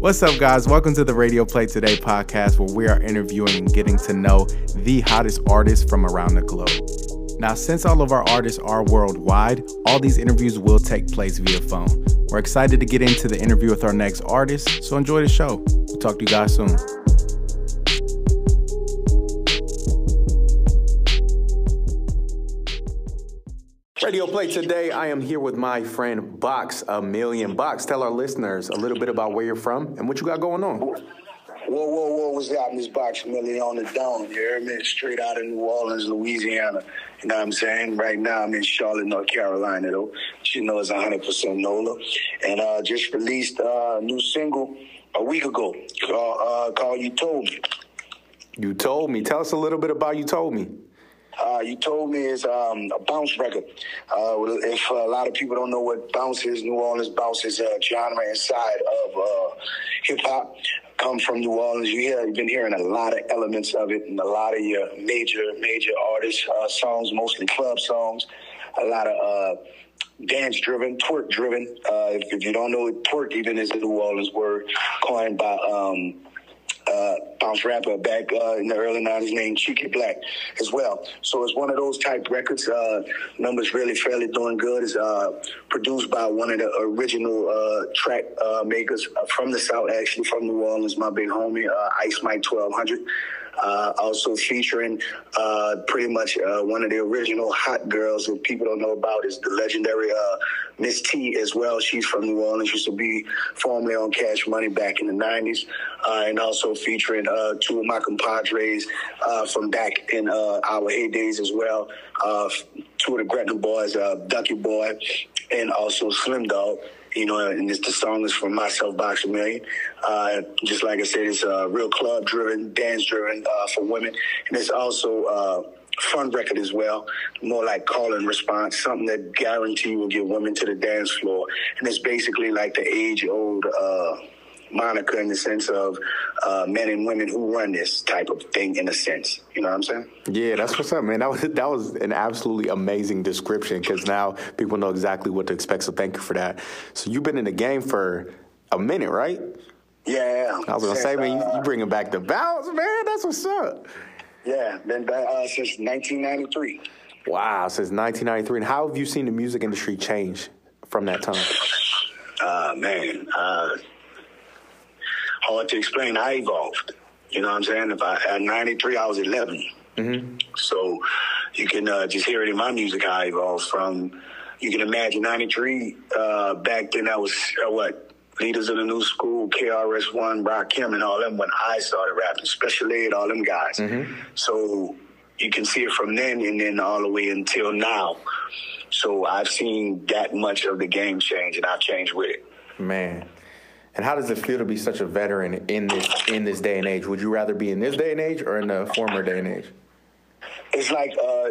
What's up, guys? Welcome to the Radio Play Today podcast, where we are interviewing and getting to know the hottest artists from around the globe. Now, since all of our artists are worldwide, all these interviews will take place via phone. We're excited to get into the interview with our next artist, so enjoy the show. We'll talk to you guys soon. Radio Play today. I am here with my friend Boxx-A-Million. Box, tell our listeners a little bit about where you're from and what you got going on. Whoa, whoa, whoa, what's up? This Boxx Million on the dome. You hear me? Straight out of New Orleans, Louisiana. You know what I'm saying? Right now I'm in Charlotte, North Carolina, though. You know it's 100% NOLA. And uh, just released uh, a new single a week ago called, uh, called You Told Me. You Told Me. Tell us a little bit about You Told Me. Uh, you told me it's um, a bounce record. Uh, if uh, a lot of people don't know what bounce is, New Orleans bounce is a genre inside of uh, hip hop. Come from New Orleans, you hear, you've been hearing a lot of elements of it, and a lot of your major, major artists' uh, songs, mostly club songs. A lot of uh, dance driven, twerk driven. If, if, you don't know it, twerk even is a New Orleans word coined by. Um, uh, bounce rapper back uh, in the early 90s named Cheeky Blakk as well. So it's one of those type records. Uh, numbers really fairly doing good. It's uh, produced by one of the original uh, track uh, makers from the South, actually from New Orleans, my big homie, Ice Mike 1200. Uh, also featuring uh, pretty much uh, one of the original hot girls that people don't know about is the legendary uh, Ms. Tee as well. She's from New Orleans, She used to be formerly on Cash Money back in the 90s, uh, and also featuring uh, two of my compadres from back in our heydays as well. two of the Gretna boys, Ducky Boy and also Slim Dog you know, and it's the song is from myself, Boxx-A-Million. Uh, just like I said, it's uh, real club driven, dance driven uh, for women, and it's also uh, fun record as well. More like call and response, something that guarantee will get women to the dance floor, and it's basically like the age old uh, moniker in the sense of uh, men and women who run this type of thing in a sense. You know what I'm saying? Yeah, that's what's up, man. That was that was an absolutely amazing description because now people know exactly what to expect. So thank you for that. So you've been in the game for a minute, right? Yeah. I was gonna since, say, man, you, you bringing back the bounce, man. That's what's up. Yeah, been back uh, since 1993. Wow, since 1993. And how have you seen the music industry change from that time? Uh, man, uh, hard to explain. I evolved. You know what I'm saying? If I at 93, I was 11. Mm-hmm. So you can uh, just hear it in my music how I evolved from. You can imagine 93 uh, back then. I was uh, what leaders of the new school, KRS One, Rakim, and all them when I started rapping, Special Ed, all them guys. Mm-hmm. So you can see it from then and then all the way until now. So I've seen that much of the game change, and I've changed with it. Man, and how does it feel to be such a veteran in this in this day and age? Would you rather be in this day and age or in the former day and age? It's like uh,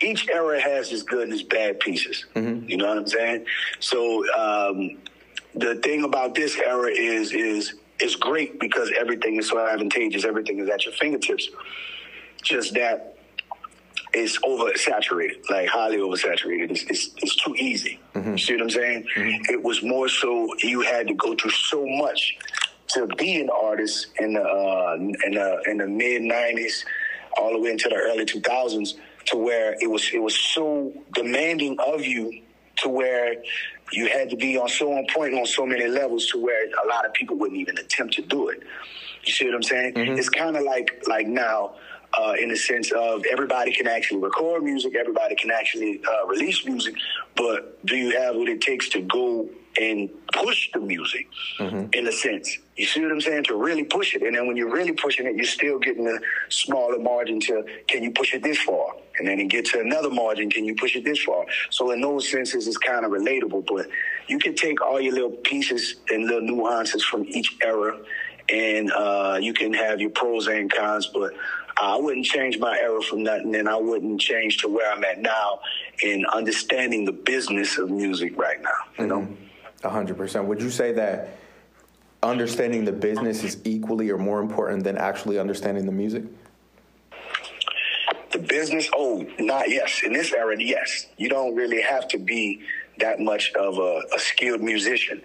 each era has its good and its bad pieces. Mm-hmm. You know what I'm saying? So um, the thing about this era is is is great because everything is so advantageous. Everything is at your fingertips. Just that it's oversaturated, like highly oversaturated. It's, it's, it's too easy. Mm-hmm. You see what I'm saying? Mm-hmm. It was more so you had to go through so much to be an artist in the uh, in the in the mid '90s, all the way into the early 2000s, to where it was it was so demanding of you to where you had to be on so on point on so many levels to where a lot of people wouldn't even attempt to do it. You see what I'm saying? Mm-hmm. It's kind of like like now uh, in the sense of everybody can actually record music, everybody can actually uh, release music, but do you have what it takes to go and push the music mm-hmm. in a sense? You see what I'm saying? To really push it. And then when you're really pushing it, you're still getting a smaller margin to can you push it this far? And then you get to another margin, can you push it this far? So in those senses, it's kind of relatable, but you can take all your little pieces and little nuances from each era and uh, you can have your pros and cons, but I wouldn't change my era for nothing, and I wouldn't change to where I'm at now in understanding the business of music right now. You know, a hundred percent. Would you say that understanding the business is equally or more important than actually understanding the music? The business, oh, not yes. In this era, yes. You don't really have to be that much of a, a skilled musician.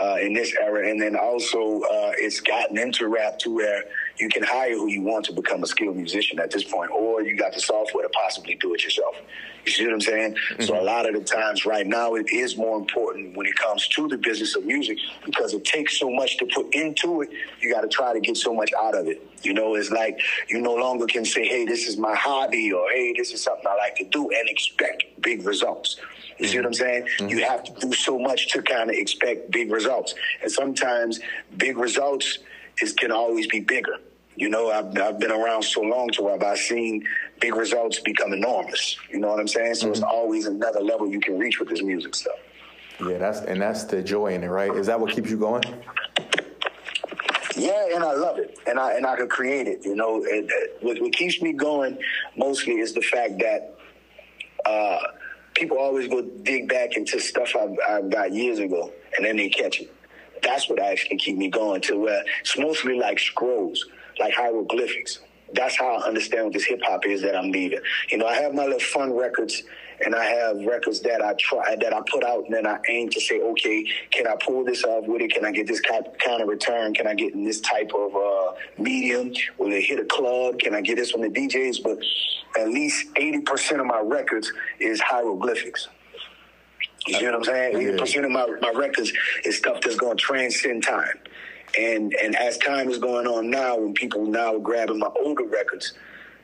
uh, in this era. And then also, uh, it's gotten into rap to where you can hire who you want to become a skilled musician at this point, or you got the software to possibly do it yourself. You see what I'm saying? Mm-hmm. So a lot of the times right now it is more important when it comes to the business of music because it takes so much to put into it. You got to try to get so much out of it. You know, it's like you no longer can say, "Hey, this is my hobby," or "Hey, this is something I like to do," and expect big results. You see what I'm saying? Mm-hmm. You have to do so much to kind of expect big results, and sometimes big results is can always be bigger. You know, I've, I've been around so long to where I've seen big results become enormous. You know what I'm saying? So mm-hmm. it's always another level you can reach with this music stuff. Yeah, that's and that's the joy in it, right? Is that what keeps you going? Yeah, and I love it, and I and I could create it. You know, it, it, what, what keeps me going mostly is the fact that uh, people always go dig back into stuff I've, I've got years ago, and then they catch it. That's what actually keep me going. To where it's mostly like scrolls, like hieroglyphics that's how I understand what this hip hop is that I'm leaving. You know, I have my little fun records and I have records that I try that I put out and then I aim to say, okay, can I pull this off with it? Can I get this kind of return? Can I get in this type of uh, medium? Will it hit a club? Can I get this from the DJs? But at least 80% of my records is hieroglyphics. You see what I'm saying? 80% of my, my records is stuff that's going to transcend time. And and as time is going on now, when people now are grabbing my older records,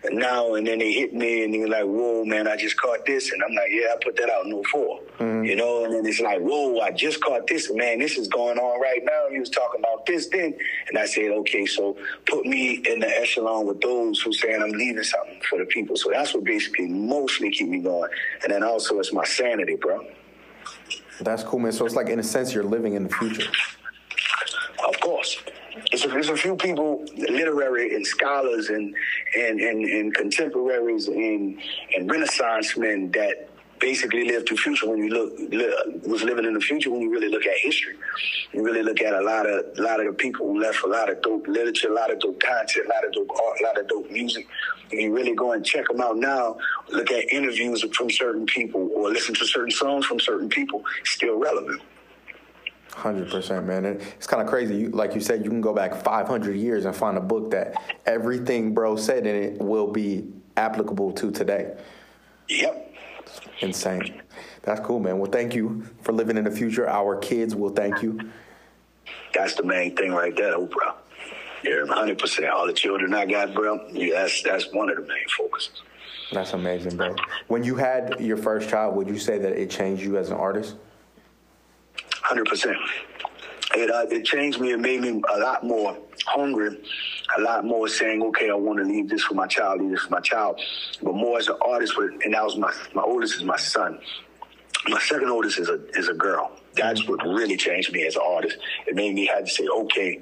and now and then they hit me and they're like, "Whoa, man, I just caught this," and I'm like, "Yeah, I put that out in 4 mm-hmm. you know." And then it's like, "Whoa, I just caught this, man, this is going on right now." He was talking about this then, and I said, "Okay, so put me in the echelon with those who saying I'm leaving something for the people." So that's what basically mostly keep me going, and then also it's my sanity, bro. That's cool, man. So it's like in a sense you're living in the future. Of course. There's a, there's a few people, literary and scholars and and, and, and contemporaries and, and Renaissance men that basically lived the future when you look was living in the future when you really look at history. You really look at a lot of a lot of the people who left a lot of dope literature, a lot of dope content, a lot of dope art, a lot of dope music. And you really go and check them out now, look at interviews from certain people or listen to certain songs from certain people, still relevant. Hundred percent, man. it's kind of crazy. You, like you said, you can go back 500 years and find a book that everything bro said in it will be applicable to today. Yep. Insane. That's cool, man. Well, thank you for living in the future. Our kids will thank you. That's the main thing right there, bro. Yeah, 100. percent All the children I got, bro. Yeah, that's that's one of the main focuses. That's amazing, bro. When you had your first child, would you say that it changed you as an artist? Hundred percent. It uh, it changed me. It made me a lot more hungry, a lot more saying, okay, I want to leave this for my child, leave this for my child. But more as an artist, and that was my my oldest is my son. My second oldest is a is a girl that's what really changed me as an artist. It made me have to say, okay,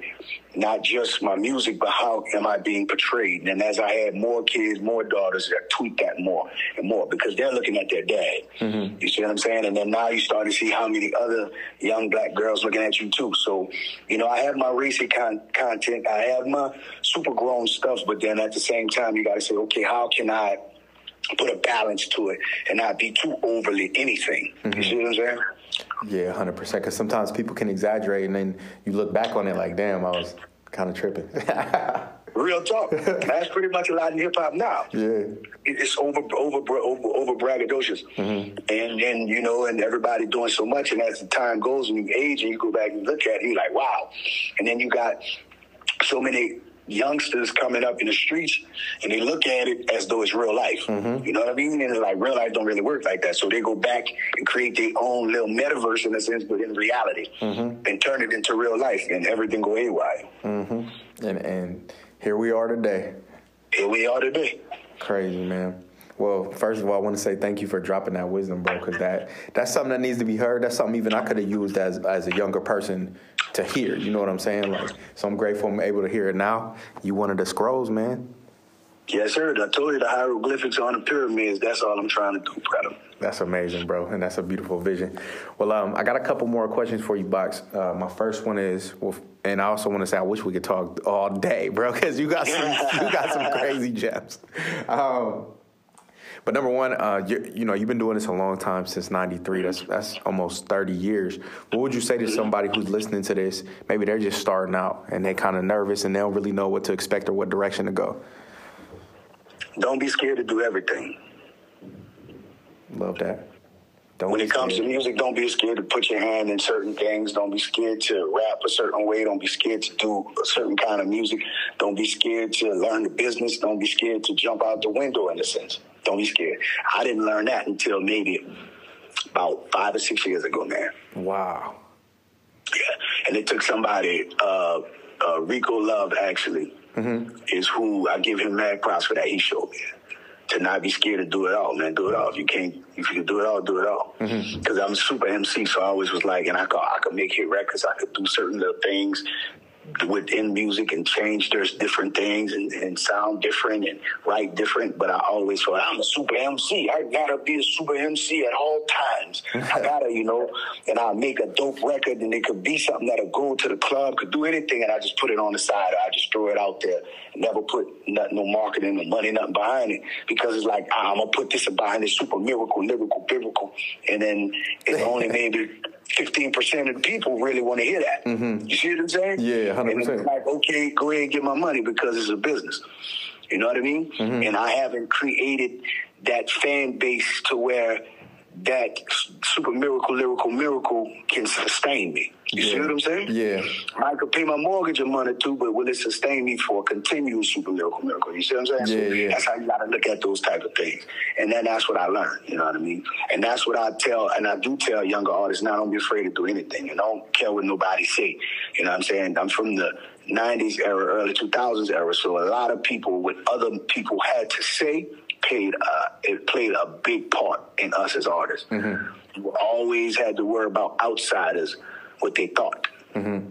not just my music, but how am I being portrayed? And as I had more kids, more daughters, I tweaked that more and more because they're looking at their dad. Mm-hmm. You see what I'm saying? And then now you start to see how many other young black girls looking at you too. So, you know, I have my racy con- content, I have my super grown stuff, but then at the same time, you got to say, okay, how can I put a balance to it and not be too overly anything? Mm-hmm. You see what I'm saying? Yeah, hundred percent. Because sometimes people can exaggerate, and then you look back on it like, "Damn, I was kind of tripping." Real talk. That's pretty much a lot in hip hop now. Yeah, it's over, over, over, over braggadocious, mm-hmm. and then you know, and everybody doing so much, and as the time goes and you age and you go back and look at it, you're like, wow. And then you got so many youngsters coming up in the streets and they look at it as though it's real life. Mm-hmm. You know what I mean? And like real life don't really work like that. So they go back and create their own little metaverse in a sense, but in reality, mm-hmm. and turn it into real life, and everything go haywire. Mm-hmm. And and here we are today. Here we are today. Crazy man. Well, first of all, I want to say thank you for dropping that wisdom, bro, because that that's something that needs to be heard. That's something even I could have used as as a younger person to hear. You know what I'm saying? Like, so I'm grateful I'm able to hear it now. You one of the scrolls, man. Yes, sir. I told you the hieroglyphics on the pyramids. That's all I'm trying to do, brother. That's amazing, bro, and that's a beautiful vision. Well, um, I got a couple more questions for you, Box. Uh, my first one is, well, and I also want to say I wish we could talk all day, bro, because you got some you got some crazy gems. Um, But number one, uh, you, you, know, you've been doing this a long time since '93. That's that's almost 30 years. What would you say to somebody who's listening to this? Maybe they're just starting out and they're kind of nervous and they don't really know what to expect or what direction to go. Don't be scared to do everything. Love that. Don't when it comes to music, don't be scared to put your hand in certain things. Don't be scared to rap a certain way. Don't be scared to do a certain kind of music. Don't be scared to learn the business. Don't be scared to jump out the window in a sense. Don't be scared. I didn't learn that until maybe about five or six years ago, man. Wow. Yeah, and it took somebody, uh, uh, Rico Love actually, mm-hmm. is who I give him mad props for that. He showed me to not be scared to do it all, man. Do it all. If you can't, if you can do it all, do it all. Because mm-hmm. I'm a super MC, so I always was like, and I could, I could make hit records. I could do certain little things within music and change. There's different things and, and sound different and write different. But I always thought I'm a super MC. I gotta be a super MC at all times. I gotta, you know, and I'll make a dope record and it could be something that'll go to the club, could do anything, and I just put it on the side. I just throw it out there. Never put nothing, no marketing or money, nothing behind it because it's like ah, I'm gonna put this behind this super miracle, lyrical, biblical, and then it's only maybe fifteen percent of the people really want to hear that. Mm-hmm. You see what I'm saying? Yeah, hundred percent. Like, okay, go ahead and get my money because it's a business. You know what I mean? Mm-hmm. And I haven't created that fan base to where that super miracle, lyrical miracle can sustain me. You yeah. see what I'm saying? Yeah. I could pay my mortgage a month or two, but will it sustain me for a continuous super miracle miracle? You see what I'm saying? Yeah, so yeah. That's how you got to look at those type of things. And then that's what I learned. You know what I mean? And that's what I tell, and I do tell younger artists, now don't be afraid to do anything. And don't care what nobody say. You know what I'm saying? I'm from the 90s era, early 2000s era, so a lot of people, what other people had to say, played uh, it played a big part in us as artists. Mm-hmm. We always had to worry about outsiders what they thought. Mm-hmm.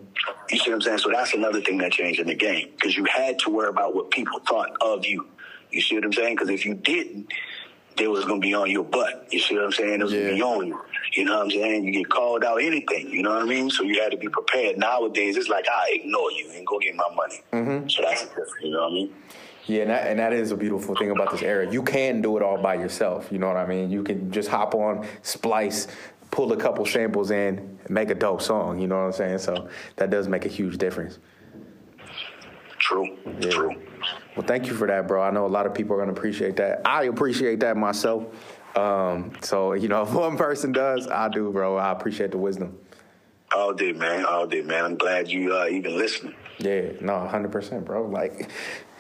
You see what I'm saying? So that's another thing that changed in the game because you had to worry about what people thought of you. You see what I'm saying? Because if you didn't, they was gonna be on your butt. You see what I'm saying? It was yeah. gonna be on you. You know what I'm saying? You get called out anything. You know what I mean? So you had to be prepared. Nowadays, it's like I ignore you and go get my money. Mm-hmm. So that's different. You know what I mean? Yeah, and that, and that is a beautiful thing about this era. You can do it all by yourself. You know what I mean? You can just hop on, splice, pull a couple samples in, make a dope song. You know what I'm saying? So that does make a huge difference. True. Yeah. True. Well, thank you for that, bro. I know a lot of people are going to appreciate that. I appreciate that myself. Um, so, you know, if one person does, I do, bro. I appreciate the wisdom. All day, man. All day, man. I'm glad you uh, even listening. Yeah, no, 100%, bro. Like,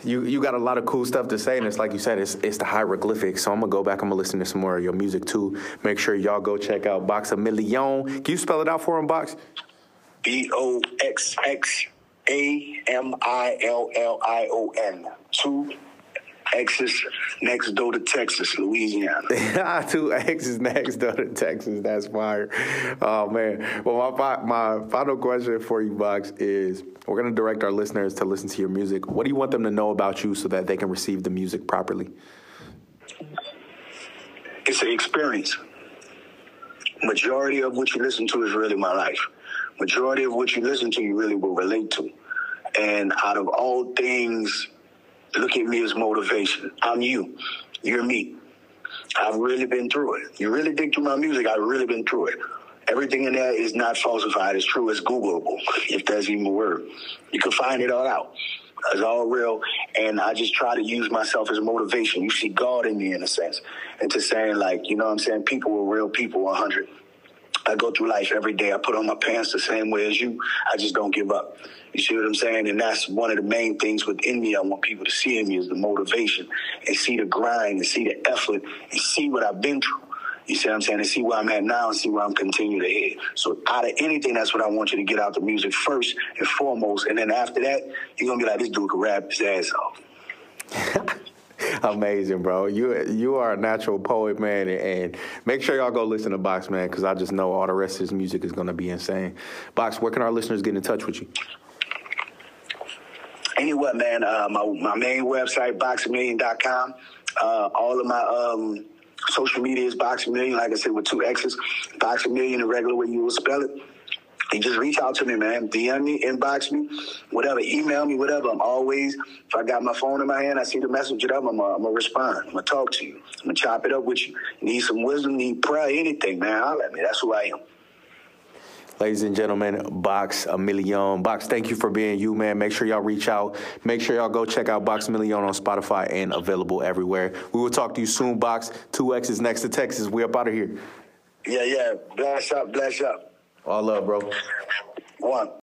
you you got a lot of cool stuff to say, and it's like you said, it's it's the hieroglyphics. So I'm gonna go back. I'm gonna listen to some more of your music too. Make sure y'all go check out Boxx-A-Million. Can you spell it out for him, Box? B O X X A M I L L I O N. Two X's next door to Texas, Louisiana. Ah, two X's next door to Texas. That's fire. Oh man. Well, my my final question for you, Box, is we're gonna direct our listeners to listen to your music. What do you want them to know about you so that they can receive the music properly? It's an experience. Majority of what you listen to is really my life. Majority of what you listen to, you really will relate to. And out of all things look at me as motivation. I'm you. You're me. I've really been through it. You really dig through my music, I've really been through it. Everything in there is not falsified. It's true. It's Googleable, if that's even a word. You can find it all out. It's all real. And I just try to use myself as motivation. You see God in me, in a sense. And to saying, like, you know what I'm saying? People were real people 100. I go through life every day. I put on my pants the same way as you. I just don't give up. You see what I'm saying? And that's one of the main things within me. I want people to see in me is the motivation and see the grind and see the effort and see what I've been through. You see what I'm saying? And see where I'm at now and see where I'm continuing to head. So out of anything, that's what I want you to get out the music first and foremost. And then after that, you're gonna be like, this dude can rap his ass off. Amazing, bro. You you are a natural poet, man, and make sure y'all go listen to Box, man, because I just know all the rest of his music is gonna be insane. Box, where can our listeners get in touch with you? Anyway, man, uh, my my main website, boxamillion.com. Uh, all of my um, social media is Boxx Million, like I said, with two X's. Box Million, the regular way you will spell it. You just reach out to me, man. DM me, inbox me, whatever, email me, whatever. I'm always, if I got my phone in my hand, I see the message it up, I'm going to respond. I'm going to talk to you. I'm going to chop it up with you. Need some wisdom, need prayer, anything, man. Holler at me. That's who I am. Ladies and gentlemen, Boxx-A-Million. Box, thank you for being you, man. Make sure y'all reach out. Make sure y'all go check out Boxx-A-Million on Spotify and available everywhere. We will talk to you soon, Box. 2X is next to Texas. We up out of here. Yeah, yeah. Bless up, bless up. All love, bro. One.